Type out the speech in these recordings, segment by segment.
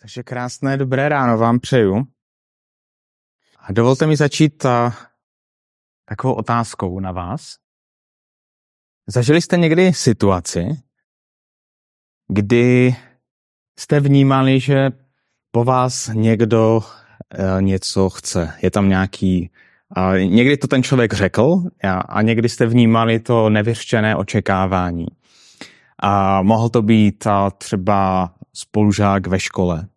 Takže krásné dobré ráno vám přeju. A dovolte mi začít uh, takovou otázkou na vás. Zažili jste někdy situaci, kdy jste vnímali, že po vás někdo uh, něco chce. Je tam nějaký uh, někdy to ten člověk řekl a někdy jste vnímali to nevyřčené očekávání. A mohl to být třeba spolužák ve škole,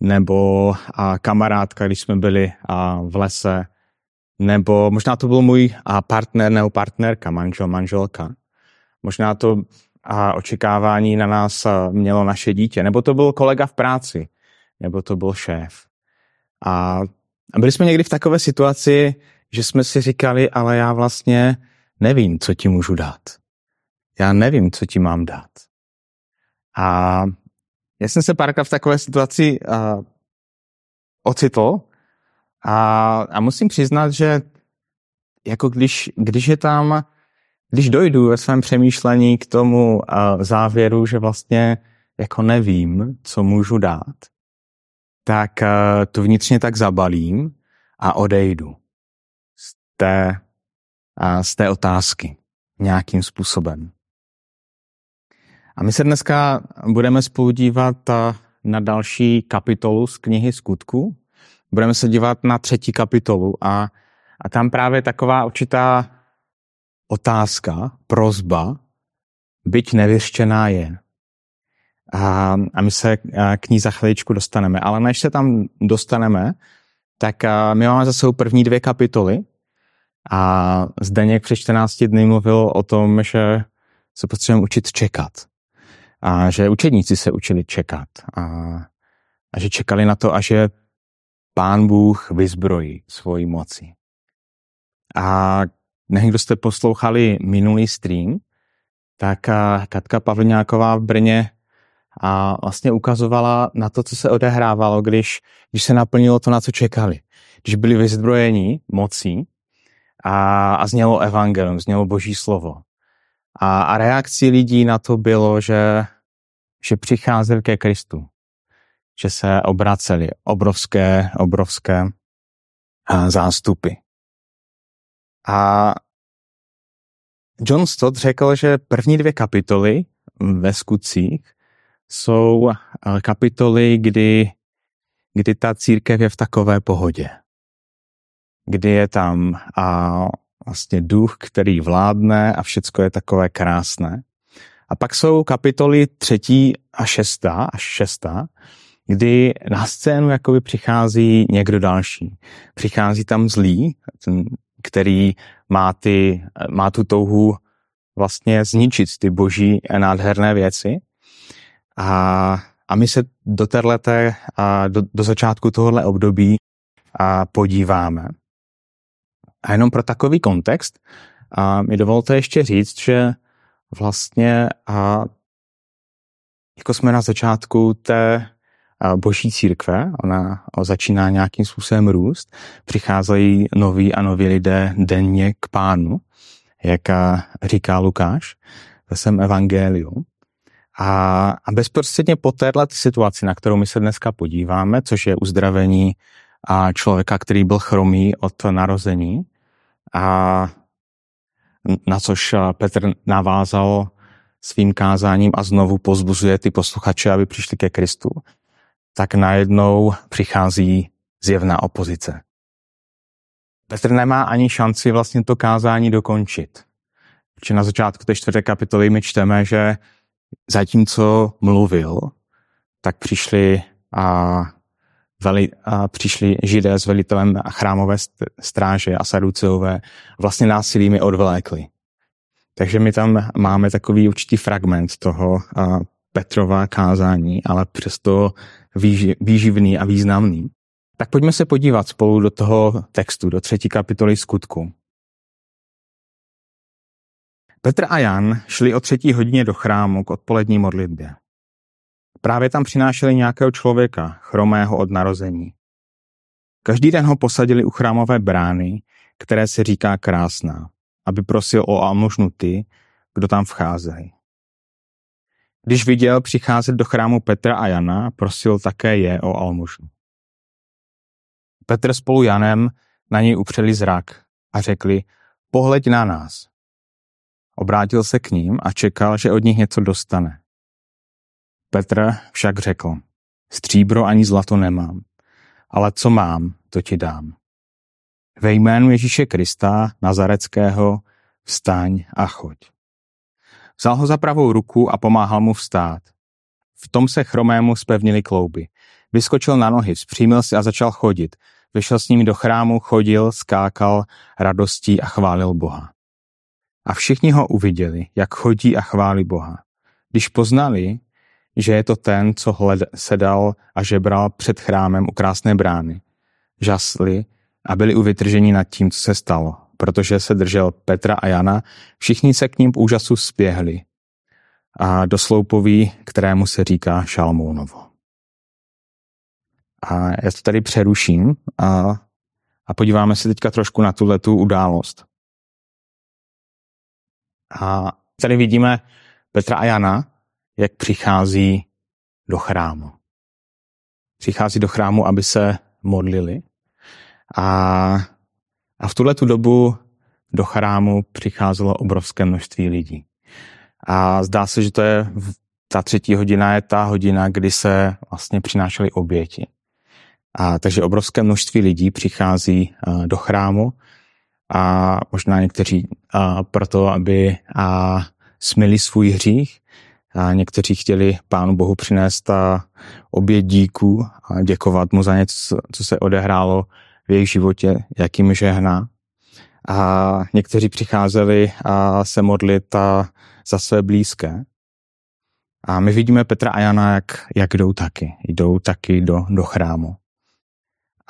nebo a kamarádka, když jsme byli a v lese, nebo možná to byl můj a partner nebo partnerka, manžel, manželka. Možná to a očekávání na nás mělo naše dítě, nebo to byl kolega v práci, nebo to byl šéf. A, a byli jsme někdy v takové situaci, že jsme si říkali, ale já vlastně nevím, co ti můžu dát. Já nevím, co ti mám dát. A já jsem se párkrát v takové situaci uh, ocitl a, a musím přiznat, že jako když, když je tam, když dojdu ve svém přemýšlení k tomu uh, závěru, že vlastně jako nevím, co můžu dát, tak uh, to vnitřně tak zabalím a odejdu z té, uh, z té otázky nějakým způsobem. A my se dneska budeme spolu dívat eh, na další kapitolu z knihy Skutku. Budeme se dívat na třetí kapitolu a, a tam právě taková určitá otázka, prozba, byť nevyřčená je. A, a my se eh, k ní za chviličku dostaneme. Ale než se tam dostaneme, tak eh, my máme za sebou první dvě kapitoly a Zdeněk před 14 dny mluvil o tom, že se potřebujeme učit čekat a že učedníci se učili čekat a, a že čekali na to, až je pán Bůh vyzbrojí svoji moci. A kdo jste poslouchali minulý stream, tak Katka Pavlňáková v Brně a vlastně ukazovala na to, co se odehrávalo, když, když se naplnilo to, na co čekali. Když byli vyzbrojeni mocí a, a znělo evangelium, znělo boží slovo. A, a reakcí lidí na to bylo, že, že přicházeli ke Kristu. Že se obraceli obrovské, obrovské zástupy. A John Stott řekl, že první dvě kapitoly ve skutcích jsou kapitoly, kdy, kdy ta církev je v takové pohodě. Kdy je tam a vlastně duch, který vládne a všecko je takové krásné. A pak jsou kapitoly třetí a šestá až šestá, kdy na scénu jakoby přichází někdo další. Přichází tam zlý, ten, který má, ty, má tu touhu vlastně zničit ty boží nádherné věci. A, a my se do téhleté, a do, do začátku tohohle období a podíváme. A jenom pro takový kontext a mi dovolte ještě říct, že vlastně a jako jsme na začátku té boží církve, ona začíná nějakým způsobem růst, přicházejí noví a noví lidé denně k pánu, jak říká Lukáš ve svém evangeliu. A, a bezprostředně po této situaci, na kterou my se dneska podíváme, což je uzdravení a člověka, který byl chromý od narození, a na což Petr navázal svým kázáním a znovu pozbuzuje ty posluchače, aby přišli ke Kristu, tak najednou přichází zjevná opozice. Petr nemá ani šanci vlastně to kázání dokončit. Protože na začátku té čtvrté kapitoly my čteme, že zatímco mluvil, tak přišli a veli, a přišli židé s velitelem chrámové stráže a saduceové vlastně násilím je odvlékli. Takže my tam máme takový určitý fragment toho Petrova kázání, ale přesto výživný a významný. Tak pojďme se podívat spolu do toho textu, do třetí kapitoly skutku. Petr a Jan šli o třetí hodině do chrámu k odpolední modlitbě. Právě tam přinášeli nějakého člověka, chromého od narození. Každý den ho posadili u chrámové brány, které se říká krásná, aby prosil o almužnu ty, kdo tam vcházejí. Když viděl přicházet do chrámu Petra a Jana, prosil také je o almužnu. Petr spolu Janem na něj upřeli zrak a řekli, pohleď na nás. Obrátil se k ním a čekal, že od nich něco dostane. Petr však řekl, stříbro ani zlato nemám, ale co mám, to ti dám. Ve jménu Ježíše Krista, Nazareckého, vstaň a choď. Vzal ho za pravou ruku a pomáhal mu vstát. V tom se chromému spevnili klouby. Vyskočil na nohy, vzpřímil si a začal chodit. Vyšel s ním do chrámu, chodil, skákal radostí a chválil Boha. A všichni ho uviděli, jak chodí a chválí Boha. Když poznali, že je to ten, co hled, sedal a žebral před chrámem u krásné brány, žasli a byli uvytrženi nad tím, co se stalo, protože se držel Petra a Jana, všichni se k ním v úžasu spěhli a do sloupoví, kterému se říká Šalmounovo. A já to tady přeruším a, a podíváme se teďka trošku na tuhle tu událost. A tady vidíme Petra a Jana, jak přichází do chrámu. Přichází do chrámu, aby se modlili. A, a v tuhle tu dobu do chrámu přicházelo obrovské množství lidí. A zdá se, že to je ta třetí hodina je ta hodina, kdy se vlastně přinášely oběti. A, takže obrovské množství lidí přichází a, do chrámu a možná někteří a, proto, aby a, smili svůj hřích, a někteří chtěli Pánu Bohu přinést a obět díku a děkovat mu za něco, co se odehrálo v jejich životě, jakým žehná. A někteří přicházeli a se modlit a za své blízké. A my vidíme Petra a Jana, jak, jak jdou taky. Jdou taky do, do chrámu.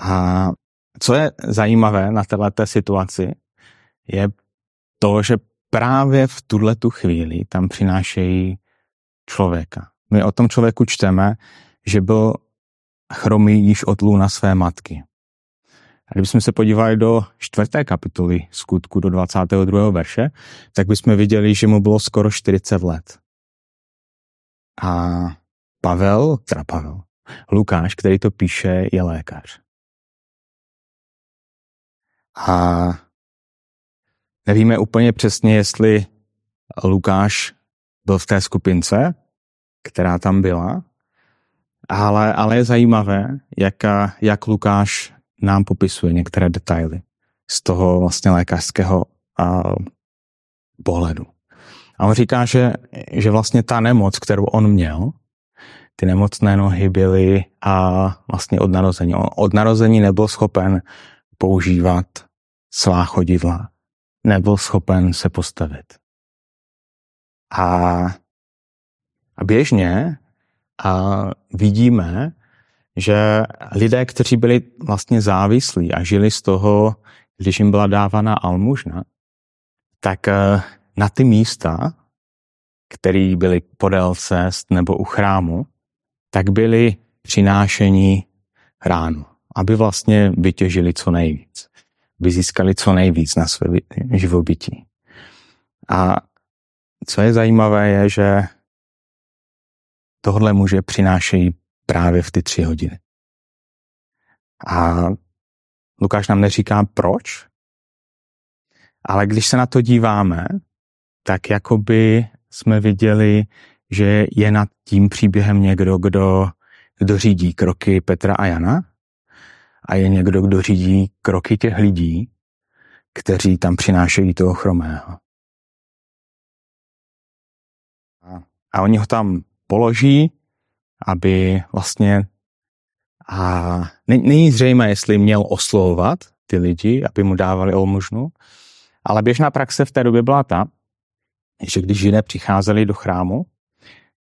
A co je zajímavé na této situaci, je to, že právě v tuhle tu chvíli tam přinášejí člověka. My o tom člověku čteme, že byl chromý již od lůna své matky. A kdybychom se podívali do čtvrté kapitoly skutku do 22. verše, tak bychom viděli, že mu bylo skoro 40 let. A Pavel, teda Pavel, Lukáš, který to píše, je lékař. A nevíme úplně přesně, jestli Lukáš byl v té skupince, která tam byla, ale, ale je zajímavé, jak, jak Lukáš nám popisuje některé detaily z toho vlastně lékařského a, pohledu. A on říká, že, že vlastně ta nemoc, kterou on měl, ty nemocné nohy byly a vlastně od narození. On od narození nebyl schopen používat svá chodidla. Nebyl schopen se postavit. A, a běžně a vidíme, že lidé, kteří byli vlastně závislí a žili z toho, když jim byla dávána almužna, tak eh, na ty místa, které byly podél cest nebo u chrámu, tak byli přinášeni ráno, aby vlastně vytěžili co nejvíc, aby získali co nejvíc na své živobytí. A co je zajímavé, je, že tohle muže přinášejí právě v ty tři hodiny. A Lukáš nám neříká proč, ale když se na to díváme, tak jakoby jsme viděli, že je nad tím příběhem někdo, kdo, kdo řídí kroky Petra a Jana a je někdo, kdo řídí kroky těch lidí, kteří tam přinášejí toho chromého. A oni ho tam položí, aby vlastně a není zřejmé, jestli měl oslovovat ty lidi, aby mu dávali almužnu, ale běžná praxe v té době byla ta, že když židé přicházeli do chrámu,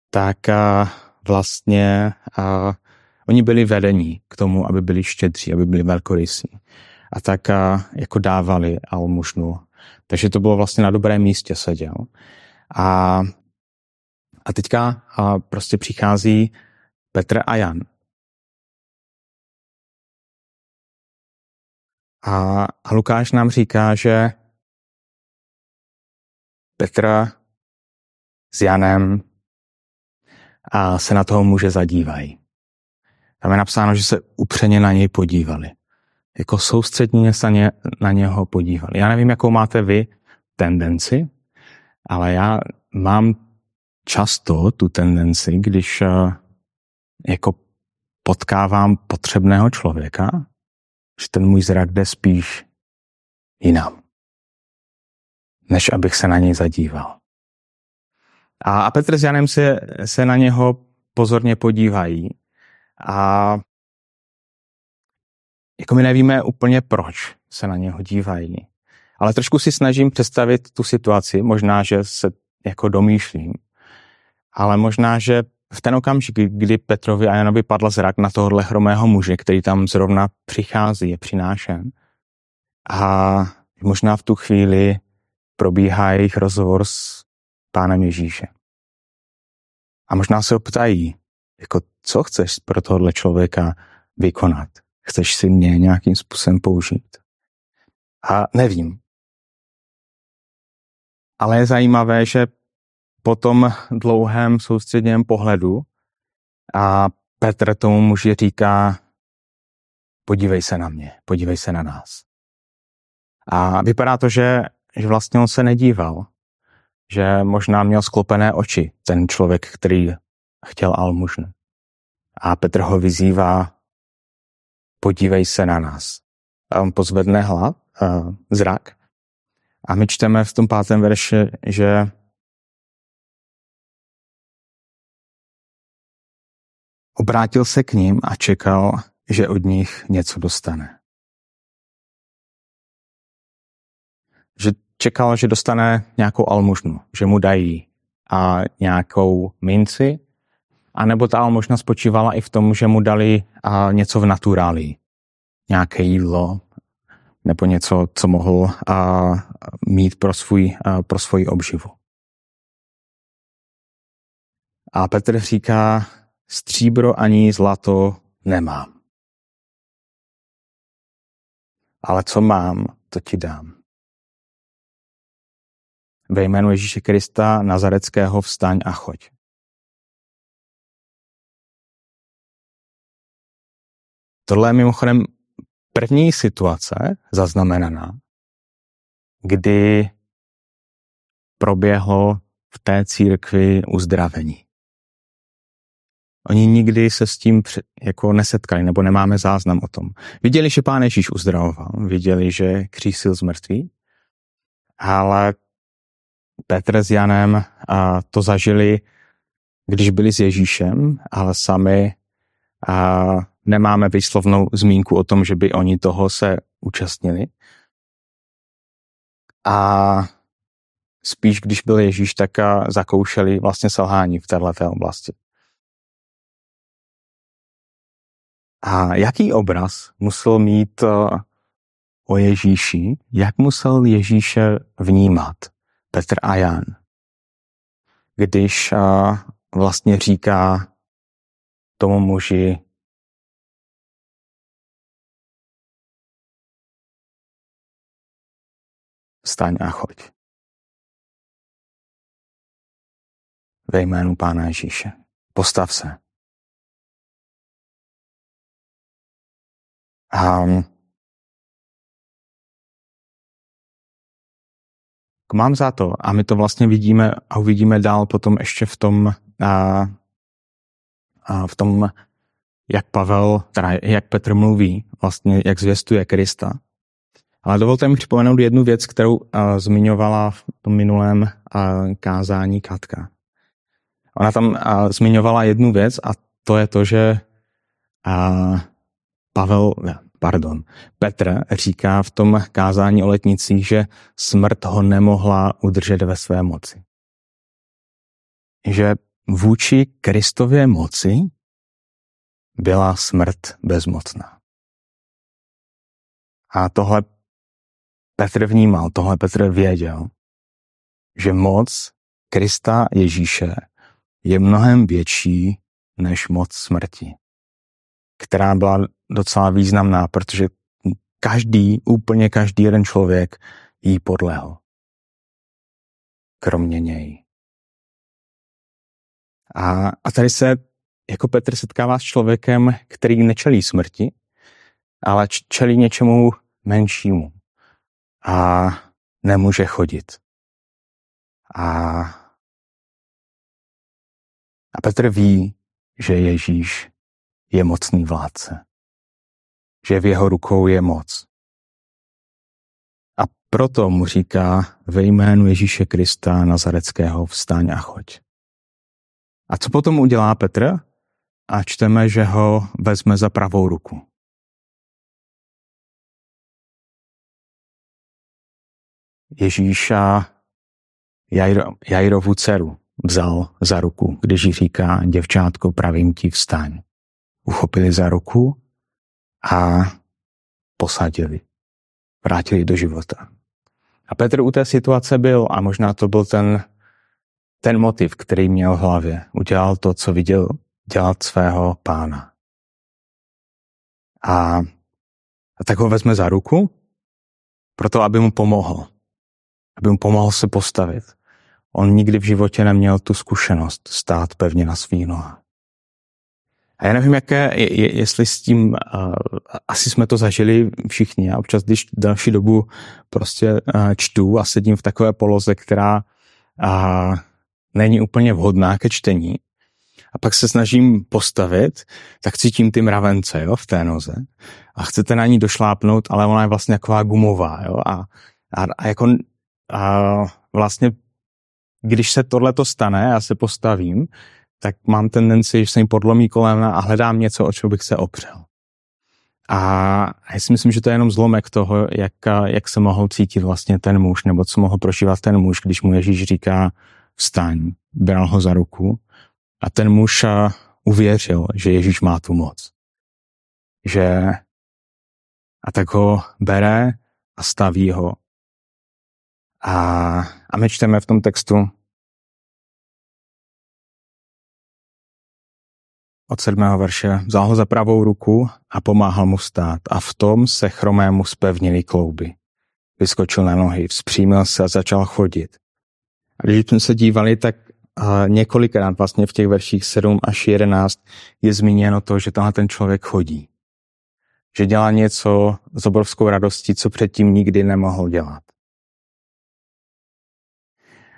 tak a, vlastně a, oni byli vedení k tomu, aby byli štědří, aby byli velkorysí. A tak a, jako dávali almužnu. Takže to bylo vlastně na dobrém místě seděl. A a teďka a prostě přichází Petr a Jan. A, a Lukáš nám říká, že Petra s Janem a se na toho muže zadívají. Tam je napsáno, že se upřeně na něj podívali. Jako soustředně se ně, na něho podívali. Já nevím, jakou máte vy tendenci, ale já mám často tu tendenci, když uh, jako potkávám potřebného člověka, že ten můj zrak jde spíš jinam, než abych se na něj zadíval. A, a Petr s Janem se, se na něho pozorně podívají a jako my nevíme úplně, proč se na něho dívají. Ale trošku si snažím představit tu situaci, možná, že se jako domýšlím, ale možná, že v ten okamžik, kdy Petrovi a Janovi padl zrak na tohohle hromého muže, který tam zrovna přichází, je přinášen, a možná v tu chvíli probíhá jejich rozhovor s pánem Ježíšem. A možná se ho ptají, jako co chceš pro tohle člověka vykonat? Chceš si mě nějakým způsobem použít? A nevím. Ale je zajímavé, že po tom dlouhém soustředěném pohledu a Petr tomu muži říká, podívej se na mě, podívej se na nás. A vypadá to, že, že vlastně on se nedíval, že možná měl sklopené oči ten člověk, který chtěl almužnu. A Petr ho vyzývá, podívej se na nás. A on pozvedne hlav, uh, zrak. A my čteme v tom pátém verši, že obrátil se k ním a čekal, že od nich něco dostane. Že čekal, že dostane nějakou almužnu, že mu dají a nějakou minci, anebo ta almužna spočívala i v tom, že mu dali a něco v naturáli, nějaké jídlo, nebo něco, co mohl a, mít pro, svůj, a, pro svoji obživu. A Petr říká, stříbro ani zlato nemám. Ale co mám, to ti dám. Ve jménu Ježíše Krista Nazareckého vstaň a choď. Tohle je mimochodem první situace zaznamenaná, kdy proběhlo v té církvi uzdravení. Oni nikdy se s tím jako nesetkali, nebo nemáme záznam o tom. Viděli, že pán Ježíš uzdravoval, viděli, že křísil z mrtvý, ale Petr s Janem a to zažili, když byli s Ježíšem, ale sami a nemáme výslovnou zmínku o tom, že by oni toho se účastnili. A spíš, když byl Ježíš, tak zakoušeli vlastně selhání v této oblasti. A jaký obraz musel mít o Ježíši, jak musel Ježíše vnímat Petr a Jan, když vlastně říká tomu muži, vstaň a choď. Ve jménu Pána Ježíše. Postav se. Um, mám za to, a my to vlastně vidíme a uvidíme dál potom ještě v tom, a, a v tom, jak Pavel, teda jak Petr mluví, vlastně jak zvěstuje Krista, ale dovolte mi připomenout jednu věc, kterou uh, zmiňovala v tom minulém uh, kázání Katka. Ona tam uh, zmiňovala jednu věc a to je to, že uh, Pavel, ne, pardon, Petr říká v tom kázání o letnicích, že smrt ho nemohla udržet ve své moci. Že vůči Kristově moci byla smrt bezmocná. A tohle Petr vnímal, tohle Petr věděl, že moc Krista Ježíše je mnohem větší než moc smrti, která byla docela významná, protože každý, úplně každý jeden člověk jí podlehl. Kromě něj. A, a tady se jako Petr setkává s člověkem, který nečelí smrti, ale čelí něčemu menšímu a nemůže chodit. A, a Petr ví, že Ježíš je mocný vládce, že v jeho rukou je moc. A proto mu říká ve jménu Ježíše Krista Nazareckého vstaň a choď. A co potom udělá Petr? A čteme, že ho vezme za pravou ruku. Ježíša Jairo, Jairovu dceru vzal za ruku, když jí říká, děvčátko, pravím ti vstaň. Uchopili za ruku a posadili. Vrátili do života. A Petr u té situace byl a možná to byl ten, ten motiv, který měl v hlavě. Udělal to, co viděl dělat svého pána. A, a tak ho vezme za ruku, proto aby mu pomohl aby mu pomohl se postavit. On nikdy v životě neměl tu zkušenost stát pevně na svých nohách. A já nevím, jaké, je, jestli s tím, uh, asi jsme to zažili všichni. A občas, když další dobu prostě uh, čtu a sedím v takové poloze, která uh, není úplně vhodná ke čtení, a pak se snažím postavit, tak cítím ty mravence jo, v té noze a chcete na ní došlápnout, ale ona je vlastně taková gumová jo, a, a, a jako a vlastně, když se tohle to stane, já se postavím, tak mám tendenci, že se mi podlomí kolena a hledám něco, o čem bych se opřel. A já si myslím, že to je jenom zlomek toho, jak, jak se mohl cítit vlastně ten muž, nebo co mohl prožívat ten muž, když mu Ježíš říká vstaň, bral ho za ruku a ten muž uvěřil, že Ježíš má tu moc. Že a tak ho bere a staví ho a, a my čteme v tom textu od sedmého verše. Vzal ho za pravou ruku a pomáhal mu stát a v tom se chromému spevnili klouby. Vyskočil na nohy, vzpřímil se a začal chodit. A když jsme se dívali, tak několikrát vlastně v těch verších 7 až 11 je zmíněno to, že tenhle ten člověk chodí. Že dělá něco s obrovskou radostí, co předtím nikdy nemohl dělat.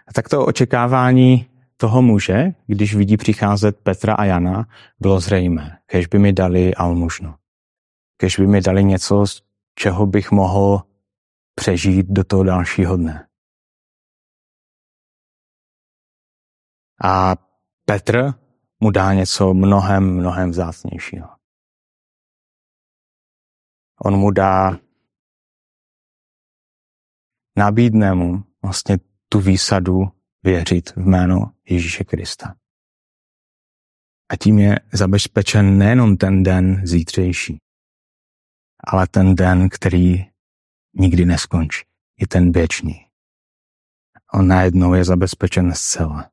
A tak to očekávání toho muže, když vidí přicházet Petra a Jana, bylo zřejmé. Kež by mi dali almužnu. Kež by mi dali něco, z čeho bych mohl přežít do toho dalšího dne. A Petr mu dá něco mnohem, mnohem vzácnějšího. On mu dá, nabídne mu vlastně tu výsadu věřit v jméno Ježíše Krista. A tím je zabezpečen nejenom ten den zítřejší, ale ten den, který nikdy neskončí. Je ten věčný. On najednou je zabezpečen zcela.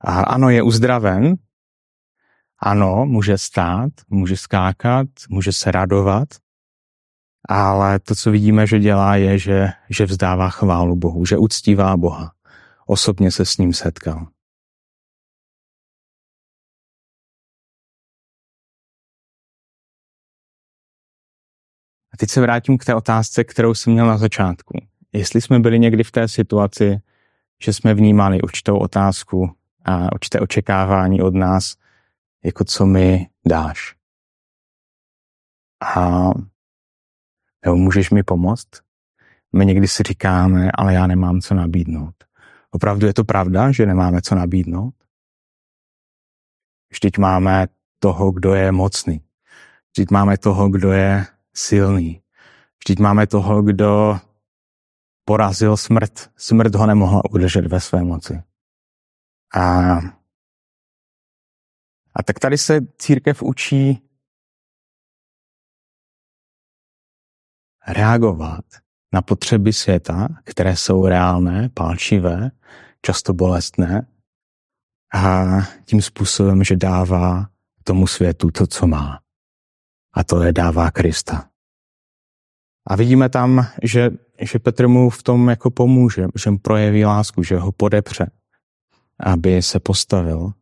A ano, je uzdraven, ano, může stát, může skákat, může se radovat, ale to, co vidíme, že dělá, je, že, že vzdává chválu Bohu, že uctívá Boha. Osobně se s ním setkal. A teď se vrátím k té otázce, kterou jsem měl na začátku. Jestli jsme byli někdy v té situaci, že jsme vnímali určitou otázku a určité očekávání od nás, jako co mi dáš. A nebo můžeš mi pomoct? My někdy si říkáme, ale já nemám co nabídnout. Opravdu je to pravda, že nemáme co nabídnout? Vždyť máme toho, kdo je mocný. Vždyť máme toho, kdo je silný. Vždyť máme toho, kdo porazil smrt. Smrt ho nemohla udržet ve své moci. A, a tak tady se církev učí reagovat na potřeby světa, které jsou reálné, palčivé, často bolestné, a tím způsobem, že dává tomu světu to, co má. A to je dává Krista. A vidíme tam, že, že Petr mu v tom jako pomůže, že mu projeví lásku, že ho podepře, aby se postavil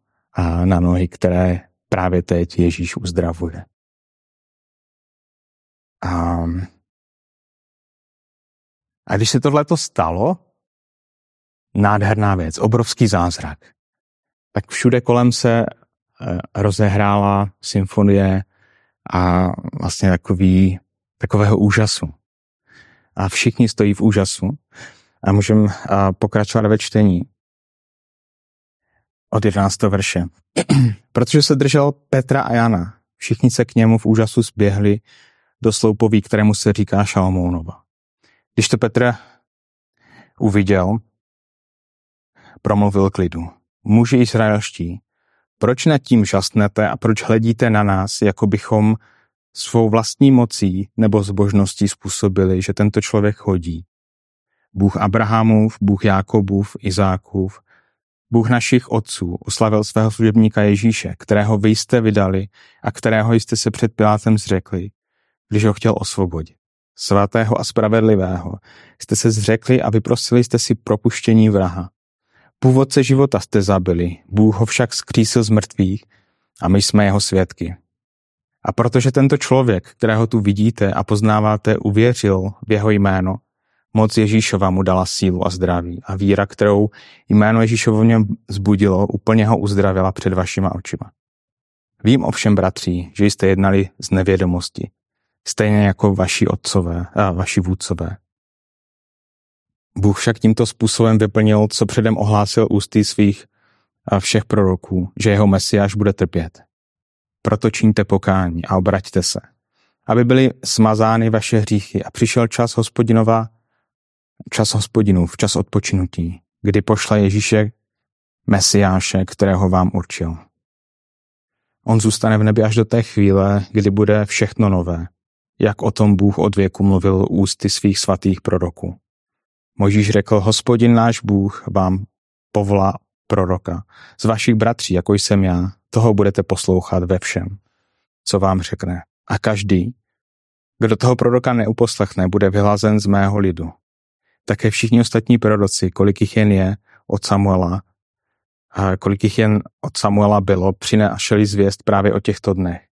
na nohy, které právě teď Ježíš uzdravuje. A, a když se tohleto stalo, nádherná věc, obrovský zázrak, tak všude kolem se eh, rozehrála symfonie a vlastně takový, takového úžasu. A všichni stojí v úžasu a můžeme pokračovat ve čtení od 11. verše. Protože se držel Petra a Jana, všichni se k němu v úžasu zběhli do sloupoví, kterému se říká Šalmounova. Když to Petr uviděl, promluvil k lidu. Muži izraelští, proč nad tím žasnete a proč hledíte na nás, jako bychom svou vlastní mocí nebo zbožností způsobili, že tento člověk chodí? Bůh Abrahamův, Bůh Jákobův, Izákův, Bůh našich otců oslavil svého služebníka Ježíše, kterého vy jste vydali a kterého jste se před Pilátem zřekli, když ho chtěl osvobodit. Svatého a spravedlivého jste se zřekli a vyprosili jste si propuštění vraha. Původce života jste zabili, Bůh ho však skřísil z mrtvých a my jsme jeho svědky. A protože tento člověk, kterého tu vidíte a poznáváte, uvěřil v jeho jméno, moc Ježíšova mu dala sílu a zdraví a víra, kterou jméno Ježíšovo v něm zbudilo, úplně ho uzdravila před vašima očima. Vím ovšem, bratří, že jste jednali z nevědomosti, stejně jako vaši otcové a vaši vůdcové. Bůh však tímto způsobem vyplnil, co předem ohlásil ústy svých a všech proroků, že jeho mesiáš bude trpět. Proto čiňte pokání a obraťte se, aby byly smazány vaše hříchy a přišel čas hospodinova, čas hospodinův, čas odpočinutí, kdy pošle Ježíše Mesiáše, kterého vám určil. On zůstane v nebi až do té chvíle, kdy bude všechno nové, jak o tom Bůh od věku mluvil ústy svých svatých proroků. Možíš řekl, hospodin náš Bůh vám povolá proroka. Z vašich bratří, jako jsem já, toho budete poslouchat ve všem, co vám řekne. A každý, kdo toho proroka neuposlechne, bude vyhlazen z mého lidu. Také všichni ostatní proroci, kolik jich jen je od Samuela, kolik jich jen od Samuela bylo, přinášeli zvěst právě o těchto dnech.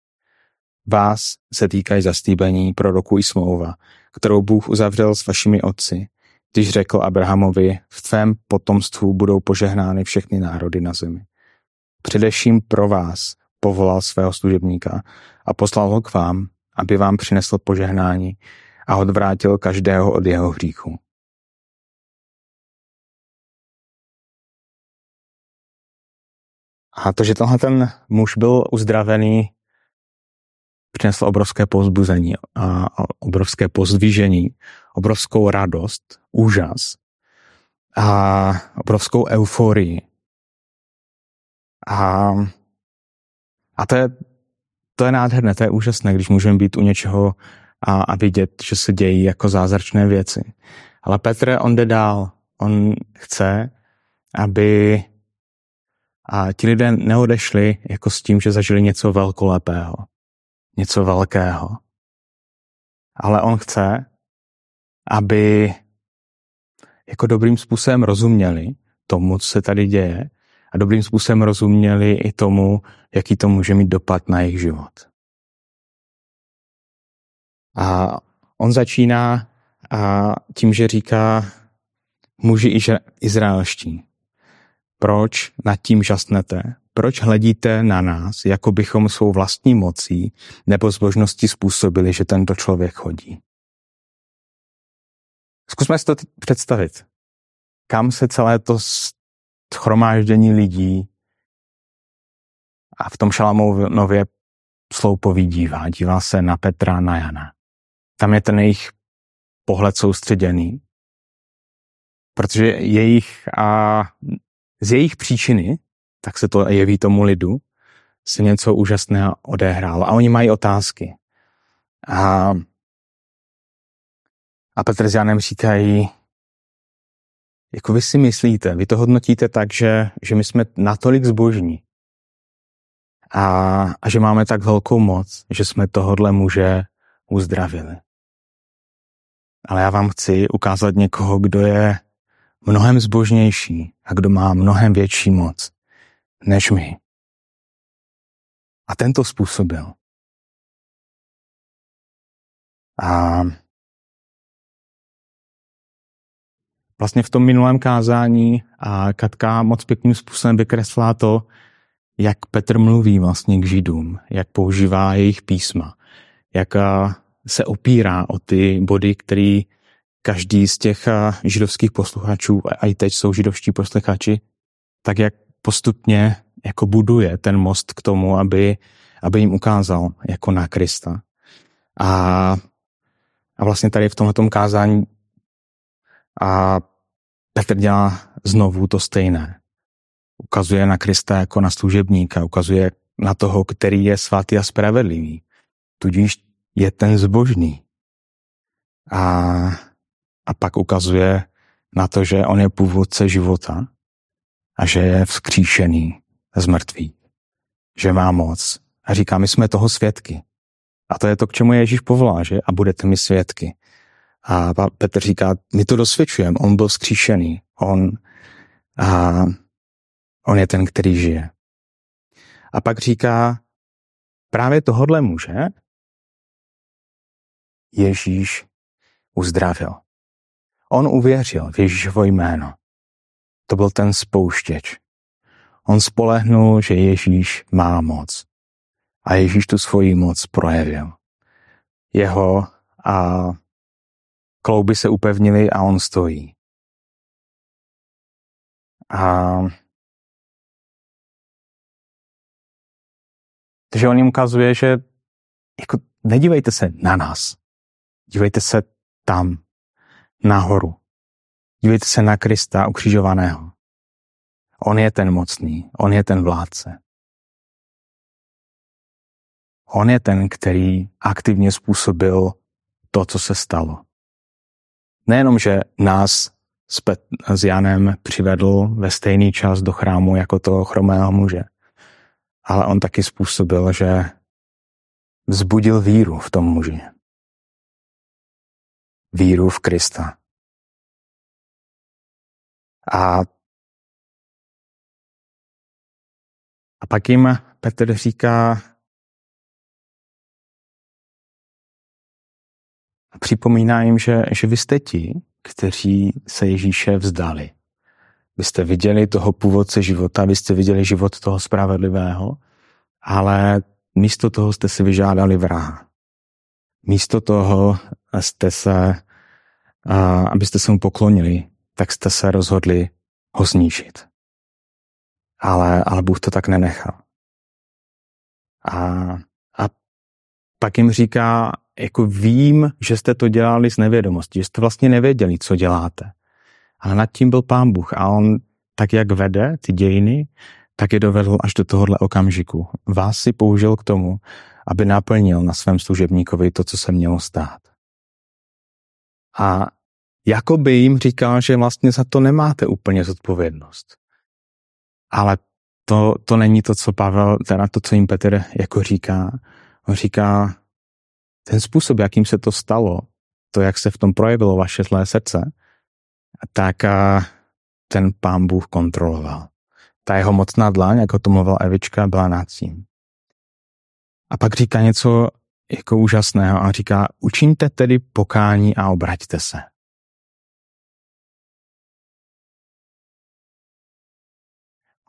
Vás se týkají zastýbení proroků i smlouva, kterou Bůh uzavřel s vašimi otci, když řekl Abrahamovi, v tvém potomstvu budou požehnány všechny národy na zemi. Především pro vás povolal svého služebníka a poslal ho k vám, aby vám přinesl požehnání a odvrátil každého od jeho hříchu. A to, že tenhle ten muž byl uzdravený, přineslo obrovské pozbuzení a obrovské pozdvížení, obrovskou radost, úžas a obrovskou euforii. A, a to, je, to je nádherné, to je úžasné, když můžeme být u něčeho a, a vidět, že se dějí jako zázračné věci. Ale Petr, on jde dál. On chce, aby a ti lidé neodešli jako s tím, že zažili něco velkolepého něco velkého. Ale on chce, aby jako dobrým způsobem rozuměli tomu, co se tady děje a dobrým způsobem rozuměli i tomu, jaký to může mít dopad na jejich život. A on začíná a tím, že říká muži izraelští, proč nad tím žasnete? Proč hledíte na nás, jako bychom svou vlastní mocí nebo zbožností způsobili, že tento člověk chodí? Zkusme si to představit. Kam se celé to schromáždění lidí a v tom Šalamově sloupový dívá. Dívá se na Petra, na Jana. Tam je ten jejich pohled soustředěný, protože jejich a z jejich příčiny tak se to jeví tomu lidu, se něco úžasného odehrálo. A oni mají otázky. A, a Petr s Janem říkají, jako vy si myslíte, vy to hodnotíte tak, že, že my jsme natolik zbožní a, a že máme tak velkou moc, že jsme tohodle muže uzdravili. Ale já vám chci ukázat někoho, kdo je mnohem zbožnější a kdo má mnohem větší moc než my. A ten to způsobil. A vlastně v tom minulém kázání a Katka moc pěkným způsobem vykreslá to, jak Petr mluví vlastně k Židům, jak používá jejich písma, jak se opírá o ty body, které každý z těch židovských posluchačů, a i teď jsou židovští posluchači, tak jak postupně jako buduje ten most k tomu, aby, aby jim ukázal jako na Krista. A, a vlastně tady v tomto kázání a Petr dělá znovu to stejné. Ukazuje na Krista jako na služebníka, ukazuje na toho, který je svatý a spravedlivý. Tudíž je ten zbožný. A, a pak ukazuje na to, že on je původce života a že je vzkříšený z mrtvých, že má moc. A říká, my jsme toho svědky. A to je to, k čemu Ježíš povolá, že? A budete mi svědky. A Petr říká, my to dosvědčujeme, on byl vzkříšený, on, a on je ten, který žije. A pak říká, právě tohodle muže Ježíš uzdravil. On uvěřil v Ježíšovo jméno. To byl ten spouštěč. On spolehnul, že Ježíš má moc. A Ježíš tu svoji moc projevil. Jeho a klouby se upevnily a on stojí. A takže on jim ukazuje, že jako, nedívejte se na nás. Dívejte se tam, nahoru. Dívejte se na Krista ukřižovaného. On je ten mocný, on je ten vládce. On je ten, který aktivně způsobil to, co se stalo. Nejenom, že nás s, Pet- s Janem přivedl ve stejný čas do chrámu jako toho chromého muže, ale on taky způsobil, že vzbudil víru v tom muži. Víru v Krista. A, a pak jim Petr říká, připomíná jim, že, že vy jste ti, kteří se Ježíše vzdali. Vy jste viděli toho původce života, vy jste viděli život toho spravedlivého, ale místo toho jste si vyžádali vraha. Místo toho jste se, abyste se mu poklonili, tak jste se rozhodli ho zničit. Ale, ale Bůh to tak nenechal. A, a pak jim říká, jako vím, že jste to dělali z nevědomosti, že jste vlastně nevěděli, co děláte. Ale nad tím byl pán Bůh a on tak, jak vede ty dějiny, tak je dovedl až do tohohle okamžiku. Vás si použil k tomu, aby naplnil na svém služebníkovi to, co se mělo stát. A jakoby jim říkal, že vlastně za to nemáte úplně zodpovědnost. Ale to, to není to, co Pavel, teda to, co jim Petr jako říká. On říká, ten způsob, jakým se to stalo, to, jak se v tom projevilo vaše zlé srdce, tak ten pán Bůh kontroloval. Ta jeho mocná dlaň, jako to mluvila Evička, byla nad tím. A pak říká něco jako úžasného a říká, učiňte tedy pokání a obraťte se.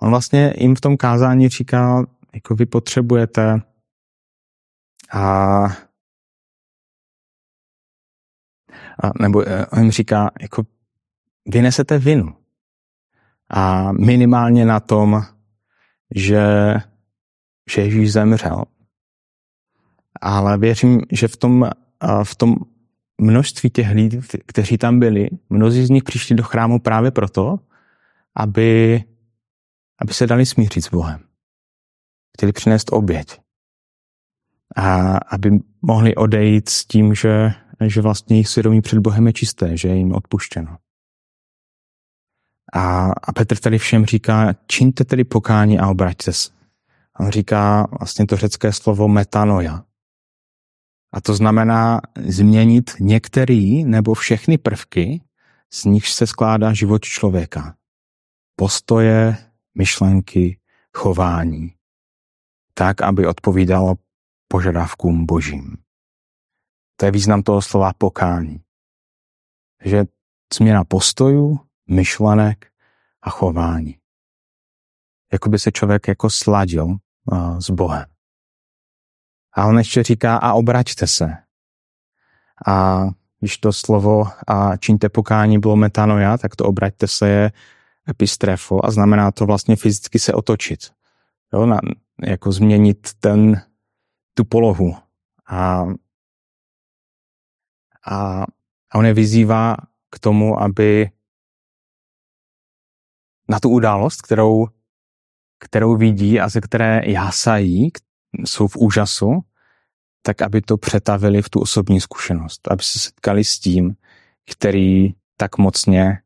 On vlastně jim v tom kázání říká, jako vy potřebujete a a, nebo eh, on říká, jako vy nesete vinu. A minimálně na tom, že, že Ježíš zemřel. Ale věřím, že v tom, v tom množství těch lidí, kteří tam byli, mnozí z nich přišli do chrámu právě proto, aby, aby se dali smířit s Bohem. Chtěli přinést oběť. A aby mohli odejít s tím, že že vlastně jejich svědomí před Bohem je čisté, že je jim odpuštěno. A, a Petr tady všem říká, čiňte tedy pokání a obraťte se. On říká vlastně to řecké slovo metanoja. A to znamená změnit některý nebo všechny prvky, z nichž se skládá život člověka. Postoje, myšlenky, chování. tak, aby odpovídalo požadavkům božím. To je význam toho slova pokání. Že změna postojů, myšlenek a chování. Jakoby se člověk jako sladil uh, s Bohem. A on ještě říká, a obraťte se. A když to slovo a čiňte pokání bylo metanoja, tak to obraťte se je epistrefo a znamená to vlastně fyzicky se otočit. Jo, na, jako změnit ten, tu polohu. A, a, a on je vyzývá k tomu, aby na tu událost, kterou, kterou vidí a ze které jásají, jsou v úžasu, tak aby to přetavili v tu osobní zkušenost, aby se setkali s tím, který tak mocně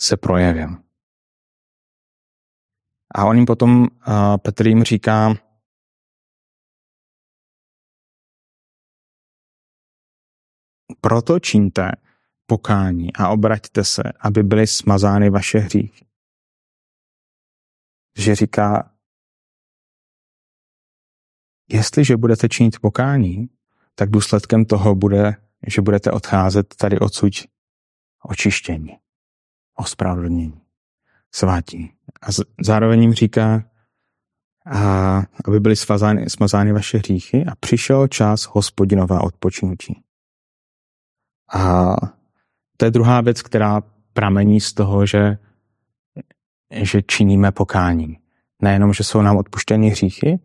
se projevil. A on jim potom, uh, Petr jim říká, proto čiňte pokání a obraťte se, aby byly smazány vaše hříchy. Že říká, jestliže budete činit pokání, tak důsledkem toho bude, že budete odcházet tady odsud očištění, ospravedlnění, svatí. A zároveň jim říká, a aby byly smazány, smazány vaše hříchy a přišel čas hospodinová odpočinutí. A to je druhá věc, která pramení z toho, že, že činíme pokání. Nejenom, že jsou nám odpuštěny hříchy,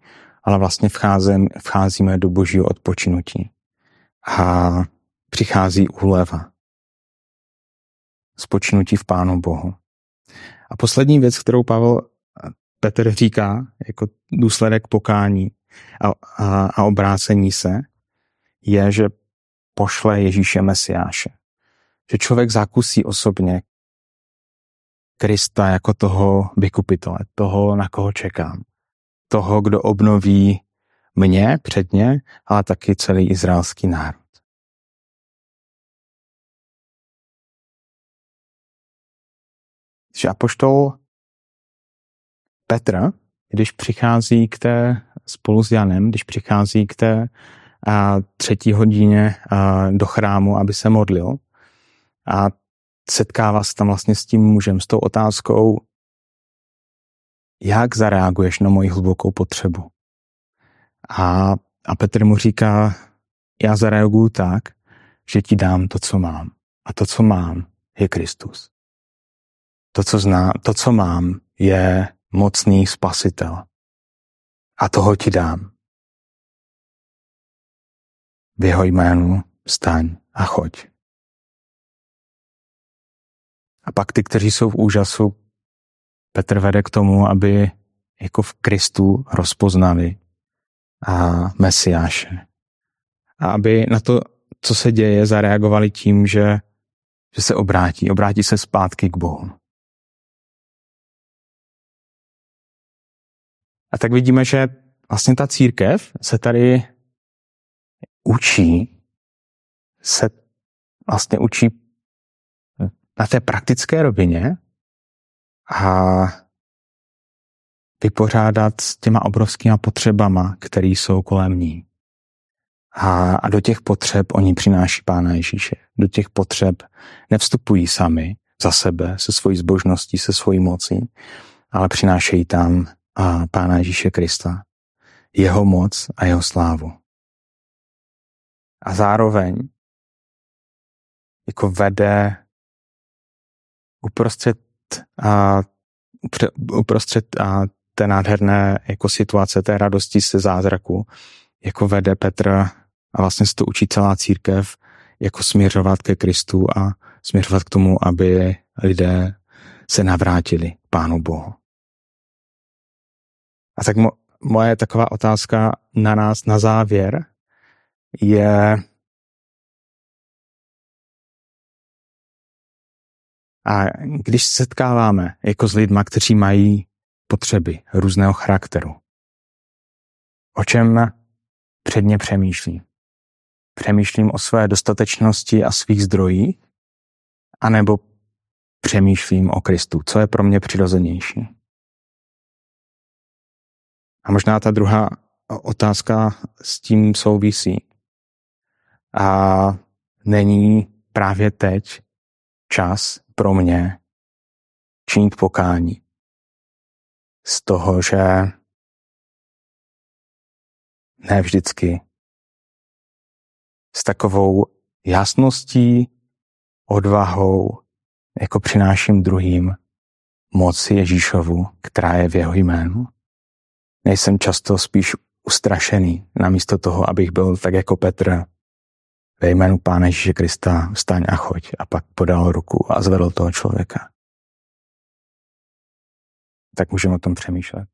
ale vlastně vcházím, vcházíme do božího odpočinutí. A přichází úleva. Spočinutí v Pánu Bohu. A poslední věc, kterou Pavel Petr říká jako důsledek pokání a, a, a obrácení se, je, že pošle Ježíše Mesiáše. Že člověk zakusí osobně Krista jako toho vykupitele, toho, na koho čekám toho, kdo obnoví mě předně, ale taky celý izraelský národ. Že apoštol Petr, když přichází k té, spolu s Janem, když přichází k té a, třetí hodině a, do chrámu, aby se modlil a setkává se tam vlastně s tím mužem, s tou otázkou, jak zareaguješ na moji hlubokou potřebu. A, a Petr mu říká, já zareaguju tak, že ti dám to, co mám. A to, co mám, je Kristus. To, co, zná, to, co mám, je mocný spasitel. A toho ti dám. V jeho jménu staň a choď. A pak ty, kteří jsou v úžasu, Petr vede k tomu, aby jako v Kristu rozpoznali a Mesiáše. A aby na to, co se děje, zareagovali tím, že, že se obrátí, obrátí se zpátky k Bohu. A tak vidíme, že vlastně ta církev se tady učí, se vlastně učí na té praktické rovině a vypořádat s těma obrovskýma potřebama, které jsou kolem ní. A, a do těch potřeb oni přináší Pána Ježíše. Do těch potřeb nevstupují sami za sebe, se svojí zbožností, se svojí mocí, ale přinášejí tam a Pána Ježíše Krista, jeho moc a jeho slávu. A zároveň jako vede uprostřed a uprostřed a té nádherné jako situace, té radosti se zázraku, jako vede Petr a vlastně se to učí celá církev, jako směřovat ke Kristu a směřovat k tomu, aby lidé se navrátili Pánu Bohu. A tak mo- moje taková otázka na nás na závěr je, A když se setkáváme jako s lidma, kteří mají potřeby různého charakteru, o čem předně přemýšlím? Přemýšlím o své dostatečnosti a svých zdrojích? anebo přemýšlím o Kristu? Co je pro mě přirozenější? A možná ta druhá otázka s tím souvisí. A není právě teď čas pro mě činit pokání z toho, že ne vždycky s takovou jasností, odvahou, jako přináším druhým moci Ježíšovu, která je v jeho jménu. Nejsem často spíš ustrašený, namísto toho, abych byl tak jako Petr ve jménu Pána Ježíše Krista vstaň a choď a pak podal ruku a zvedl toho člověka. Tak můžeme o tom přemýšlet.